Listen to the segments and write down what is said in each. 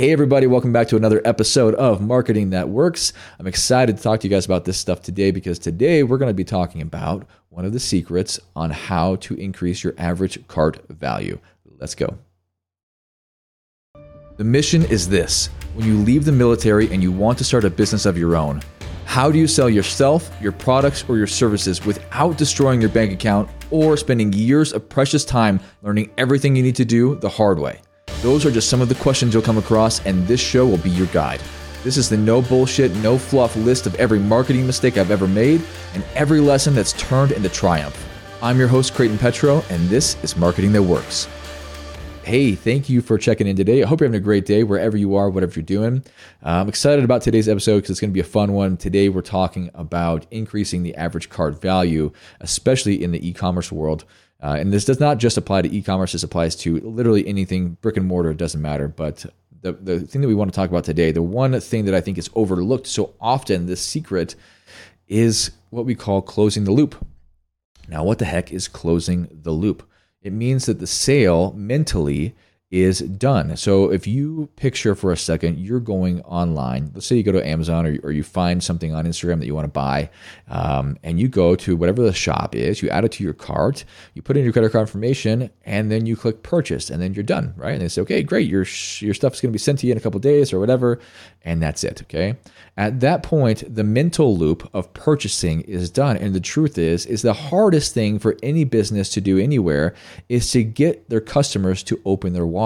Hey, everybody, welcome back to another episode of Marketing That Works. I'm excited to talk to you guys about this stuff today because today we're going to be talking about one of the secrets on how to increase your average cart value. Let's go. The mission is this when you leave the military and you want to start a business of your own, how do you sell yourself, your products, or your services without destroying your bank account or spending years of precious time learning everything you need to do the hard way? Those are just some of the questions you'll come across, and this show will be your guide. This is the no bullshit, no fluff list of every marketing mistake I've ever made and every lesson that's turned into triumph. I'm your host, Creighton Petro, and this is Marketing That Works. Hey, thank you for checking in today. I hope you're having a great day wherever you are, whatever you're doing. Uh, I'm excited about today's episode because it's going to be a fun one. Today, we're talking about increasing the average cart value, especially in the e commerce world. Uh, and this does not just apply to e-commerce; this applies to literally anything brick and mortar. It doesn't matter. But the the thing that we want to talk about today, the one thing that I think is overlooked so often, this secret, is what we call closing the loop. Now, what the heck is closing the loop? It means that the sale mentally is done. So if you picture for a second, you're going online. Let's say you go to Amazon or, or you find something on Instagram that you want to buy, um, and you go to whatever the shop is. You add it to your cart. You put in your credit card information, and then you click purchase, and then you're done. Right? And they say, okay, great. Your your stuff's going to be sent to you in a couple days or whatever, and that's it. Okay. At that point, the mental loop of purchasing is done. And the truth is, is the hardest thing for any business to do anywhere is to get their customers to open their wallet.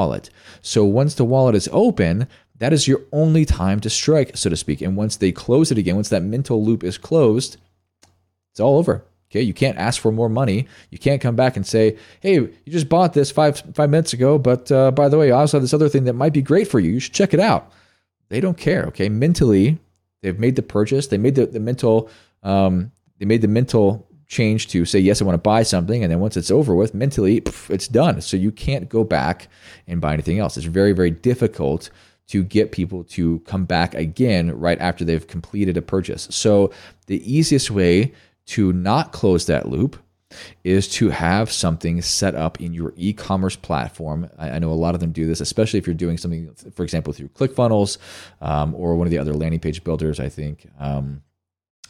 So once the wallet is open, that is your only time to strike, so to speak. And once they close it again, once that mental loop is closed, it's all over. Okay, you can't ask for more money. You can't come back and say, "Hey, you just bought this five five minutes ago, but uh, by the way, I also have this other thing that might be great for you. You should check it out." They don't care. Okay, mentally, They've made the purchase. They made the, the mental um, they made the mental change to say yes, I want to buy something, and then once it's over with, mentally it's done. So you can't go back and buy anything else. It's very very difficult to get people to come back again right after they've completed a purchase. So the easiest way to not close that loop is to have something set up in your e-commerce platform. I, I, know a lot of them do this, especially if you're doing something, for example, through ClickFunnels um, or one of the other landing page builders. I think um,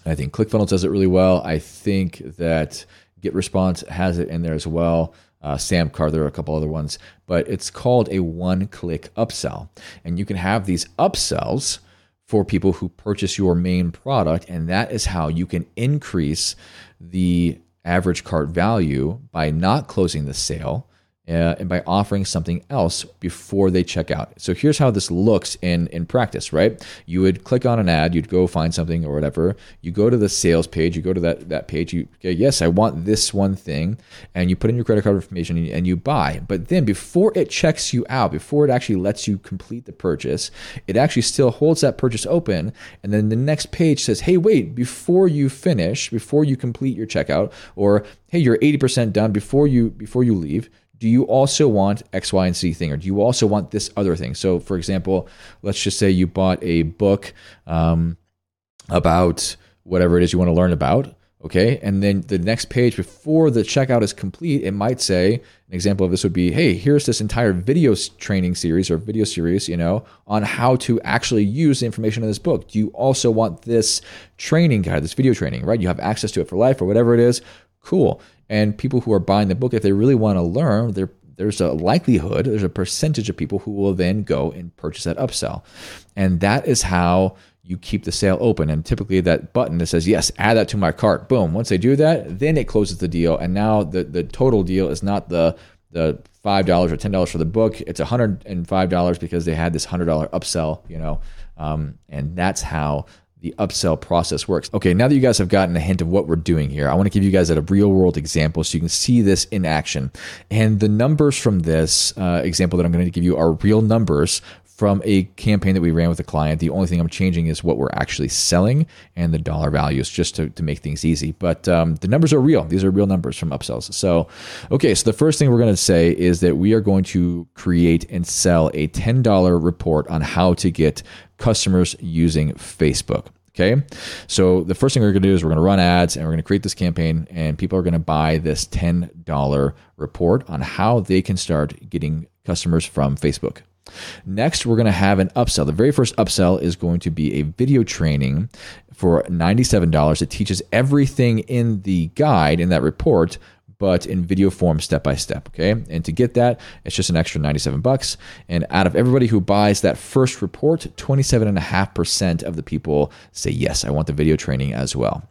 I think ClickFunnels does it really well. I think that GetResponse has it in there as well. Uh, Samcart, there are a couple other ones, but it's called a one-click upsell, and you can have these upsells for people who purchase your main product, and that is how you can increase the average cart value by not closing the sale uh, and by offering something else before they check out. So here's how this looks in in practice, right? You would click on an ad, you'd go find something or whatever. You go to the sales page, you go to that that page, you okay, yes, I want this one thing, and you put in your credit card information and you, and you buy. But then before it checks you out, before it actually lets you complete the purchase, it actually still holds that purchase open, and then the next page says, "Hey, wait, before you finish, before you complete your checkout, or hey, you're 80% done before you before you leave." Do you also want X, Y, and Z thing, or do you also want this other thing? So, for example, let's just say you bought a book um, about whatever it is you want to learn about. Okay. And then the next page before the checkout is complete, it might say, an example of this would be, hey, here's this entire video training series or video series, you know, on how to actually use the information in this book. Do you also want this training guide, this video training, right? You have access to it for life or whatever it is. Cool. And people who are buying the book, if they really want to learn, there's a likelihood, there's a percentage of people who will then go and purchase that upsell. And that is how you keep the sale open. And typically that button that says, yes, add that to my cart. Boom. Once they do that, then it closes the deal. And now the, the total deal is not the the five dollars or ten dollars for the book. It's hundred and five dollars because they had this hundred dollar upsell, you know. Um, and that's how the upsell process works. Okay, now that you guys have gotten a hint of what we're doing here, I want to give you guys a real world example so you can see this in action. And the numbers from this uh, example that I'm going to give you are real numbers from a campaign that we ran with a client. The only thing I'm changing is what we're actually selling and the dollar values just to, to make things easy. But um, the numbers are real. These are real numbers from upsells. So, okay, so the first thing we're going to say is that we are going to create and sell a $10 report on how to get customers using Facebook. Okay. So the first thing we're going to do is we're going to run ads and we're going to create this campaign, and people are going to buy this $10 report on how they can start getting customers from Facebook. Next, we're going to have an upsell. The very first upsell is going to be a video training for $97 that teaches everything in the guide in that report but in video form step by step okay? And to get that it's just an extra 97 bucks. And out of everybody who buys that first report 27.5% of the people say yes i want the video training as well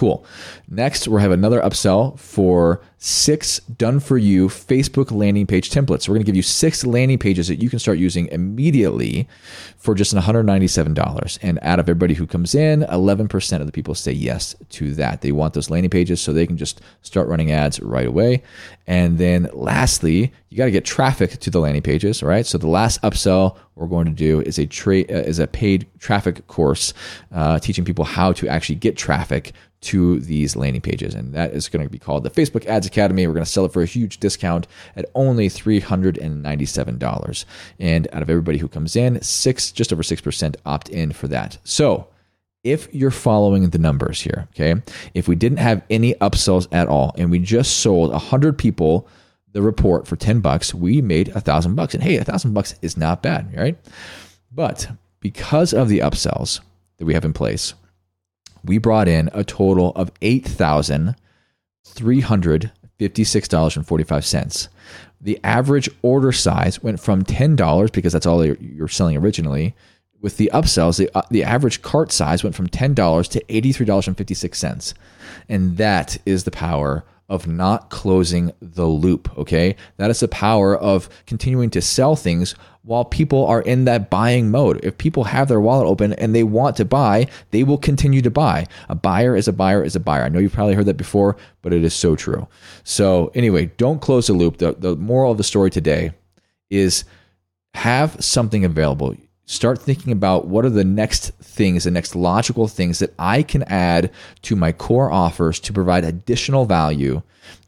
Cool. Next, we'll have another upsell for six done for you Facebook landing page templates. We're going to give you six landing pages that you can start using immediately for just $197. And out of everybody who comes in, 11% of the people say yes to that. They want those landing pages so they can just start running ads right away. And then lastly, you got to get traffic to the landing pages, right? So the last upsell we're going to do is a tra- uh, is a paid traffic course, uh, teaching people how to actually get traffic to these landing pages. And that is going to be called the Facebook Ads Academy. We're going to sell it for a huge discount at only $397. And out of everybody who comes in, six, just over 6% opt in for that. So if you're following the numbers here, okay, if we didn't have any upsells at all and we just sold 100 people the report for 10 bucks, we made a thousand bucks. And hey, a thousand bucks is not bad, right? But because of the upsells that we have in place, we brought in a total of $8,356.45. The average order size went from $10 because that's all you're selling originally. With the upsells, the, uh, the average cart size went from $10 to $83.56. And that is the power of not closing the loop. Okay. That is the power of continuing to sell things while people are in that buying mode. If people have their wallet open and they want to buy, they will continue to buy. A buyer is a buyer is a buyer. I know you've probably heard that before, but it is so true. So, anyway, don't close the loop. The, the moral of the story today is have something available. Start thinking about what are the next things, the next logical things that I can add to my core offers to provide additional value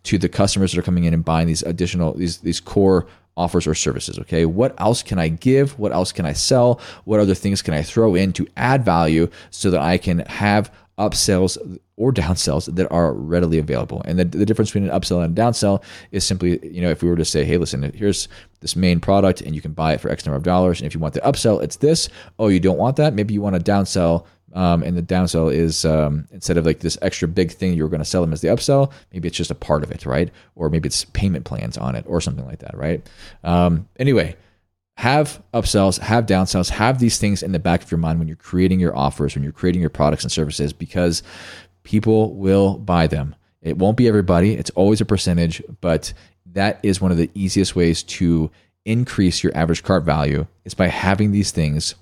to the customers that are coming in and buying these additional these these core offers or services. Okay. What else can I give? What else can I sell? What other things can I throw in to add value so that I can have upsells or downsells that are readily available. And the, the difference between an upsell and a downsell is simply, you know, if we were to say, hey, listen, here's this main product and you can buy it for X number of dollars. And if you want the upsell, it's this. Oh, you don't want that? Maybe you want a downsell um, and the downsell is um, instead of like this extra big thing you're going to sell them as the upsell, maybe it's just a part of it, right? Or maybe it's payment plans on it or something like that, right? Um, anyway, have upsells, have downsells, have these things in the back of your mind when you're creating your offers, when you're creating your products and services, because people will buy them. It won't be everybody, it's always a percentage, but that is one of the easiest ways to increase your average cart value is by having these things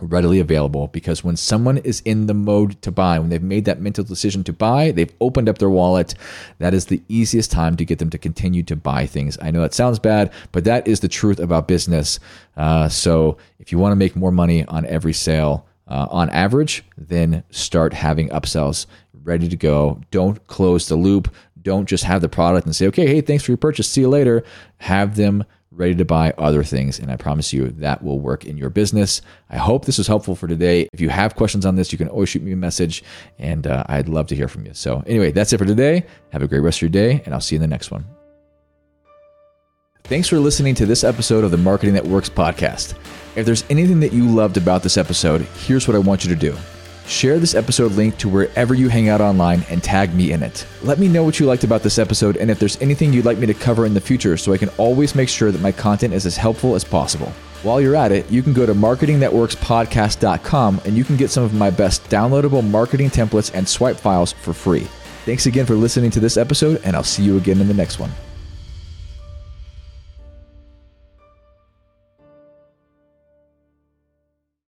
readily available because when someone is in the mode to buy, when they've made that mental decision to buy, they've opened up their wallet, that is the easiest time to get them to continue to buy things. I know that sounds bad, but that is the truth about business. Uh, so if you want to make more money on every sale, uh, on average, then start having upsells ready to go. Don't close the loop. Don't just have the product and say, okay, hey, thanks for your purchase. See you later. Have them ready to buy other things. And I promise you that will work in your business. I hope this was helpful for today. If you have questions on this, you can always shoot me a message and uh, I'd love to hear from you. So, anyway, that's it for today. Have a great rest of your day, and I'll see you in the next one. Thanks for listening to this episode of the Marketing That Works podcast. If there's anything that you loved about this episode, here's what I want you to do. Share this episode link to wherever you hang out online and tag me in it. Let me know what you liked about this episode and if there's anything you'd like me to cover in the future so I can always make sure that my content is as helpful as possible. While you're at it, you can go to marketingthatworkspodcast.com and you can get some of my best downloadable marketing templates and swipe files for free. Thanks again for listening to this episode, and I'll see you again in the next one.